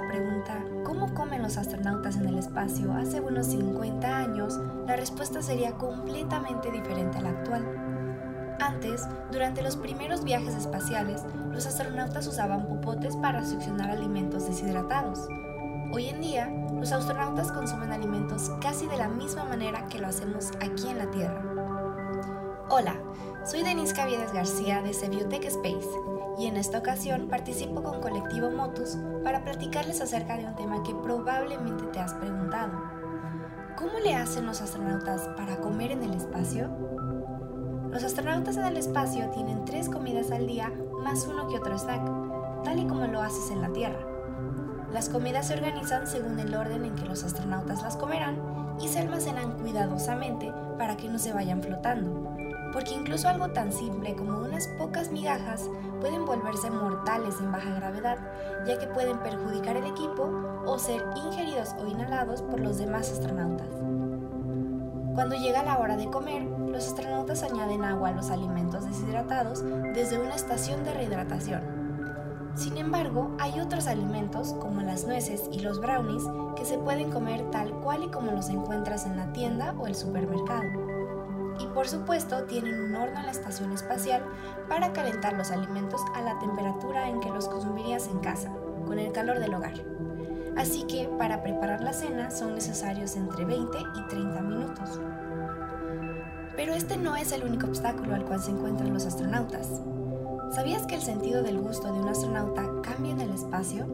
la pregunta ¿cómo comen los astronautas en el espacio hace unos 50 años? La respuesta sería completamente diferente a la actual. Antes, durante los primeros viajes espaciales, los astronautas usaban popotes para succionar alimentos deshidratados. Hoy en día, los astronautas consumen alimentos casi de la misma manera que lo hacemos aquí en la Tierra. Hola, soy Denise Caviedes García de Sebiotech Space y en esta ocasión participo con Colectivo Motus para platicarles acerca de un tema que probablemente te has preguntado. ¿Cómo le hacen los astronautas para comer en el espacio? Los astronautas en el espacio tienen tres comidas al día más uno que otro snack, tal y como lo haces en la Tierra. Las comidas se organizan según el orden en que los astronautas las comerán y se almacenan cuidadosamente para que no se vayan flotando porque incluso algo tan simple como unas pocas migajas pueden volverse mortales en baja gravedad, ya que pueden perjudicar el equipo o ser ingeridos o inhalados por los demás astronautas. Cuando llega la hora de comer, los astronautas añaden agua a los alimentos deshidratados desde una estación de rehidratación. Sin embargo, hay otros alimentos, como las nueces y los brownies, que se pueden comer tal cual y como los encuentras en la tienda o el supermercado y por supuesto tienen un horno en la estación espacial para calentar los alimentos a la temperatura en que los consumirías en casa, con el calor del hogar. Así que para preparar la cena son necesarios entre 20 y 30 minutos. Pero este no es el único obstáculo al cual se encuentran los astronautas. ¿Sabías que el sentido del gusto de un astronauta cambia en el espacio?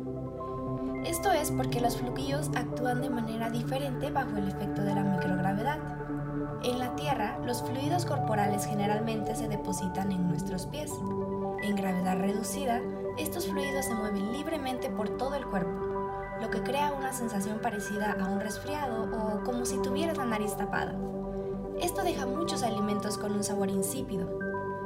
Esto es porque los fluquillos actúan de manera diferente bajo el efecto de la microgravedad. En la Tierra, los fluidos corporales generalmente se depositan en nuestros pies. En gravedad reducida, estos fluidos se mueven libremente por todo el cuerpo, lo que crea una sensación parecida a un resfriado o como si tuvieras la nariz tapada. Esto deja muchos alimentos con un sabor insípido.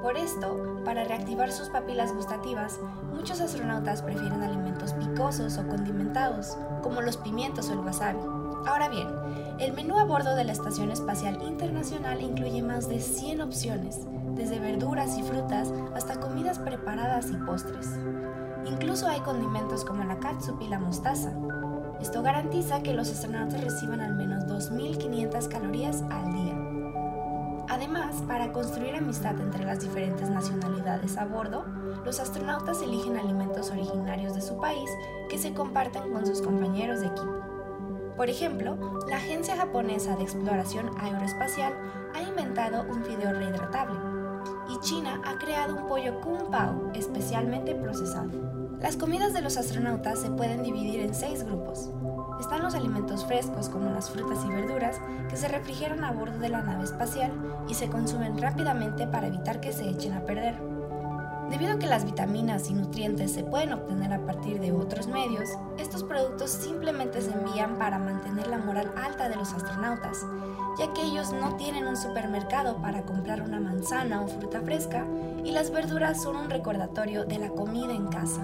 Por esto, para reactivar sus papilas gustativas, muchos astronautas prefieren alimentos picosos o condimentados, como los pimientos o el wasabi. Ahora bien, el menú a bordo de la Estación Espacial Internacional incluye más de 100 opciones, desde verduras y frutas hasta comidas preparadas y postres. Incluso hay condimentos como la catsup y la mostaza. Esto garantiza que los astronautas reciban al menos 2.500 calorías al día. Además, para construir amistad entre las diferentes nacionalidades a bordo, los astronautas eligen alimentos originarios de su país que se comparten con sus compañeros de equipo. Por ejemplo, la Agencia Japonesa de Exploración Aeroespacial ha inventado un fideo rehidratable y China ha creado un pollo kung pao especialmente procesado. Las comidas de los astronautas se pueden dividir en seis grupos. Están los alimentos frescos como las frutas y verduras que se refrigeran a bordo de la nave espacial y se consumen rápidamente para evitar que se echen a perder. Debido a que las vitaminas y nutrientes se pueden obtener a partir de otros medios, estos productos simplemente se envían para mantener la moral alta de los astronautas, ya que ellos no tienen un supermercado para comprar una manzana o fruta fresca y las verduras son un recordatorio de la comida en casa.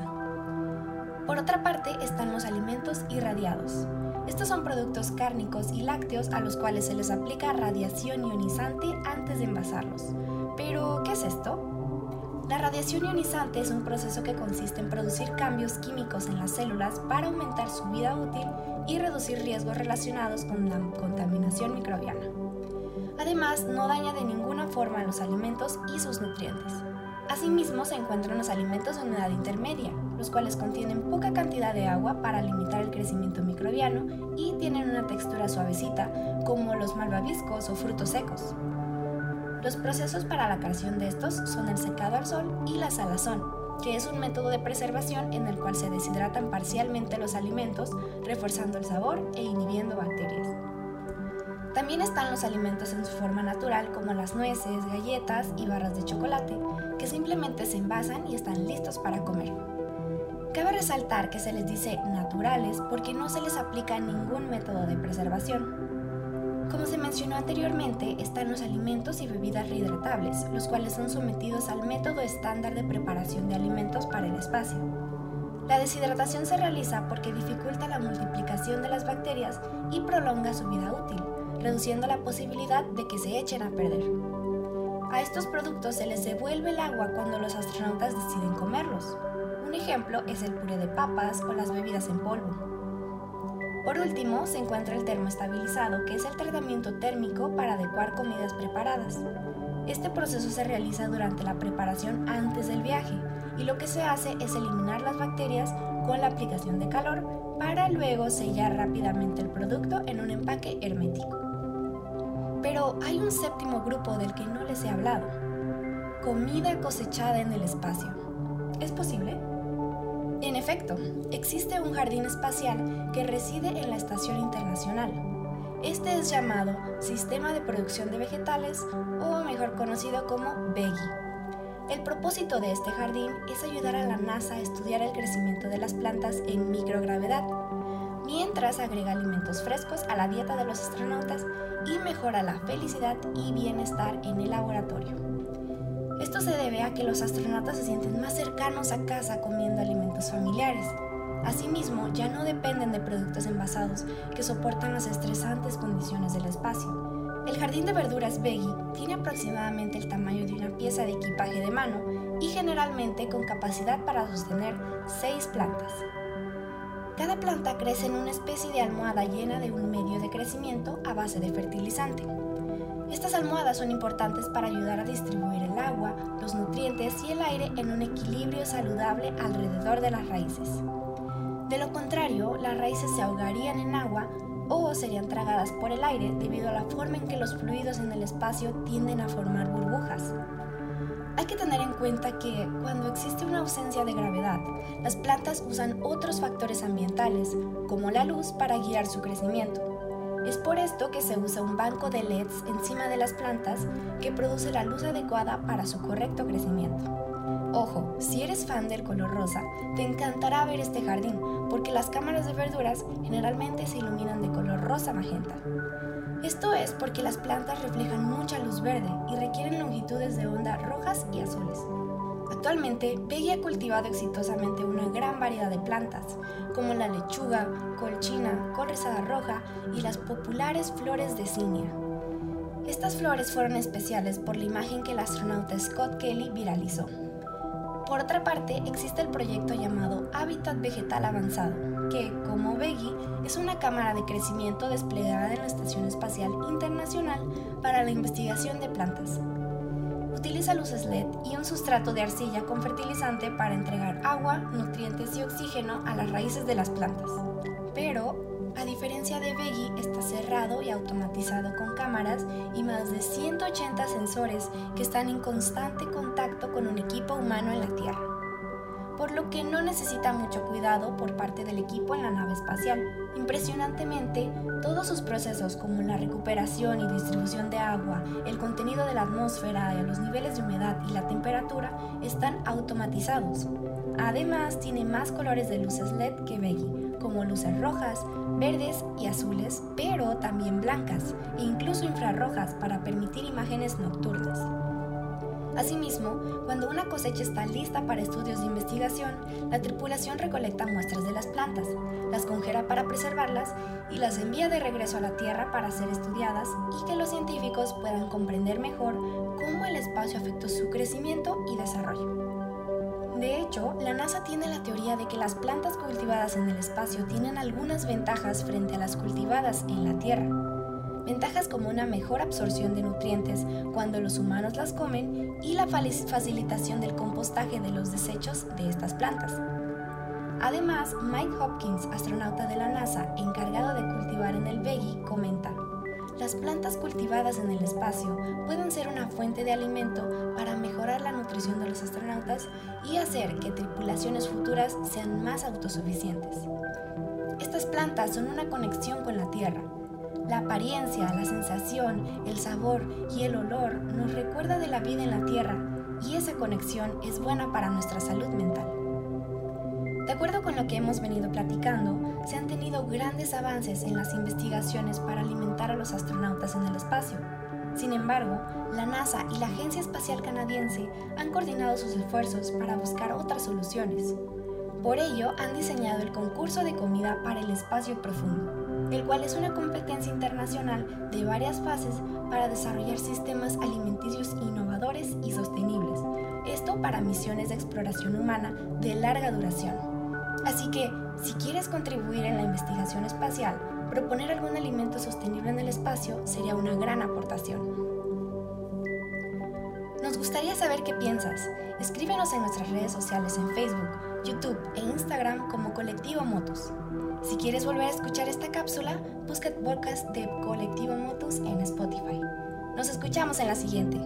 Por otra parte están los alimentos irradiados. Estos son productos cárnicos y lácteos a los cuales se les aplica radiación ionizante antes de envasarlos. Pero, ¿qué es esto? La radiación ionizante es un proceso que consiste en producir cambios químicos en las células para aumentar su vida útil y reducir riesgos relacionados con la contaminación microbiana. Además, no daña de ninguna forma los alimentos y sus nutrientes. Asimismo, se encuentran los alimentos de una edad intermedia, los cuales contienen poca cantidad de agua para limitar el crecimiento microbiano y tienen una textura suavecita, como los malvaviscos o frutos secos. Los procesos para la creación de estos son el secado al sol y la salazón, que es un método de preservación en el cual se deshidratan parcialmente los alimentos, reforzando el sabor e inhibiendo bacterias. También están los alimentos en su forma natural como las nueces, galletas y barras de chocolate, que simplemente se envasan y están listos para comer. Cabe resaltar que se les dice naturales porque no se les aplica ningún método de preservación. Como se mencionó anteriormente, están los alimentos y bebidas rehidratables, los cuales son sometidos al método estándar de preparación de alimentos para el espacio. La deshidratación se realiza porque dificulta la multiplicación de las bacterias y prolonga su vida útil, reduciendo la posibilidad de que se echen a perder. A estos productos se les devuelve el agua cuando los astronautas deciden comerlos. Un ejemplo es el puré de papas o las bebidas en polvo. Por último, se encuentra el termoestabilizado, que es el tratamiento térmico para adecuar comidas preparadas. Este proceso se realiza durante la preparación antes del viaje y lo que se hace es eliminar las bacterias con la aplicación de calor para luego sellar rápidamente el producto en un empaque hermético. Pero hay un séptimo grupo del que no les he hablado. Comida cosechada en el espacio. ¿Es posible? En efecto, existe un jardín espacial que reside en la Estación Internacional. Este es llamado Sistema de Producción de Vegetales o mejor conocido como BEGI. El propósito de este jardín es ayudar a la NASA a estudiar el crecimiento de las plantas en microgravedad, mientras agrega alimentos frescos a la dieta de los astronautas y mejora la felicidad y bienestar en el laboratorio. Esto se debe a que los astronautas se sienten más cercanos a casa comiendo alimentos familiares. Asimismo, ya no dependen de productos envasados que soportan las estresantes condiciones del espacio. El jardín de verduras Veggie tiene aproximadamente el tamaño de una pieza de equipaje de mano y generalmente con capacidad para sostener seis plantas. Cada planta crece en una especie de almohada llena de un medio de crecimiento a base de fertilizante. Estas almohadas son importantes para ayudar a distribuir el agua, los nutrientes y el aire en un equilibrio saludable alrededor de las raíces. De lo contrario, las raíces se ahogarían en agua o serían tragadas por el aire debido a la forma en que los fluidos en el espacio tienden a formar burbujas. Hay que tener en cuenta que cuando existe una ausencia de gravedad, las plantas usan otros factores ambientales, como la luz, para guiar su crecimiento. Es por esto que se usa un banco de LEDs encima de las plantas que produce la luz adecuada para su correcto crecimiento. Ojo, si eres fan del color rosa, te encantará ver este jardín, porque las cámaras de verduras generalmente se iluminan de color rosa magenta. Esto es porque las plantas reflejan mucha luz verde y requieren longitudes de onda rojas y azules. Actualmente, Peggy ha cultivado exitosamente una gran variedad de plantas, como la lechuga, colchina, col roja y las populares flores de cinia. Estas flores fueron especiales por la imagen que el astronauta Scott Kelly viralizó. Por otra parte, existe el proyecto llamado Hábitat Vegetal Avanzado, que, como Veggie, es una cámara de crecimiento desplegada en la Estación Espacial Internacional para la investigación de plantas. Utiliza luces LED y un sustrato de arcilla con fertilizante para entregar agua, nutrientes y oxígeno a las raíces de las plantas. Pero a diferencia de Veggie, está cerrado y automatizado con cámaras y más de 180 sensores que están en constante contacto con un equipo humano en la Tierra, por lo que no necesita mucho cuidado por parte del equipo en la nave espacial. Impresionantemente, todos sus procesos como la recuperación y distribución de agua, el contenido de la atmósfera, los niveles de humedad y la temperatura están automatizados. Además, tiene más colores de luces LED que Veggie como luces rojas, verdes y azules, pero también blancas e incluso infrarrojas para permitir imágenes nocturnas. Asimismo, cuando una cosecha está lista para estudios de investigación, la tripulación recolecta muestras de las plantas, las congela para preservarlas y las envía de regreso a la Tierra para ser estudiadas y que los científicos puedan comprender mejor cómo el espacio afectó su crecimiento y desarrollo. De hecho, la NASA tiene la teoría de que las plantas cultivadas en el espacio tienen algunas ventajas frente a las cultivadas en la Tierra. Ventajas como una mejor absorción de nutrientes cuando los humanos las comen y la facilitación del compostaje de los desechos de estas plantas. Además, Mike Hopkins, astronauta de la NASA encargado de cultivar en el Veggie, comenta, las plantas cultivadas en el espacio pueden ser una fuente de alimento para mejorar la nutrición de los astronautas y hacer que tripulaciones futuras sean más autosuficientes. Estas plantas son una conexión con la Tierra. La apariencia, la sensación, el sabor y el olor nos recuerda de la vida en la Tierra y esa conexión es buena para nuestra salud mental. De acuerdo con lo que hemos venido platicando, se han tenido grandes avances en las investigaciones para alimentar a los astronautas en el espacio. Sin embargo, la NASA y la Agencia Espacial Canadiense han coordinado sus esfuerzos para buscar otras soluciones. Por ello, han diseñado el concurso de comida para el espacio profundo, el cual es una competencia internacional de varias fases para desarrollar sistemas alimenticios innovadores y sostenibles, Esto para misiones de exploración humana de larga duración. Así que, si quieres contribuir en la investigación espacial, proponer algún alimento sostenible en el espacio sería una gran aportación. Nos gustaría saber qué piensas. Escríbenos en nuestras redes sociales en Facebook, YouTube e Instagram como Colectivo Motus. Si quieres volver a escuchar esta cápsula, busca podcast de Colectivo Motus en Spotify. Nos escuchamos en la siguiente.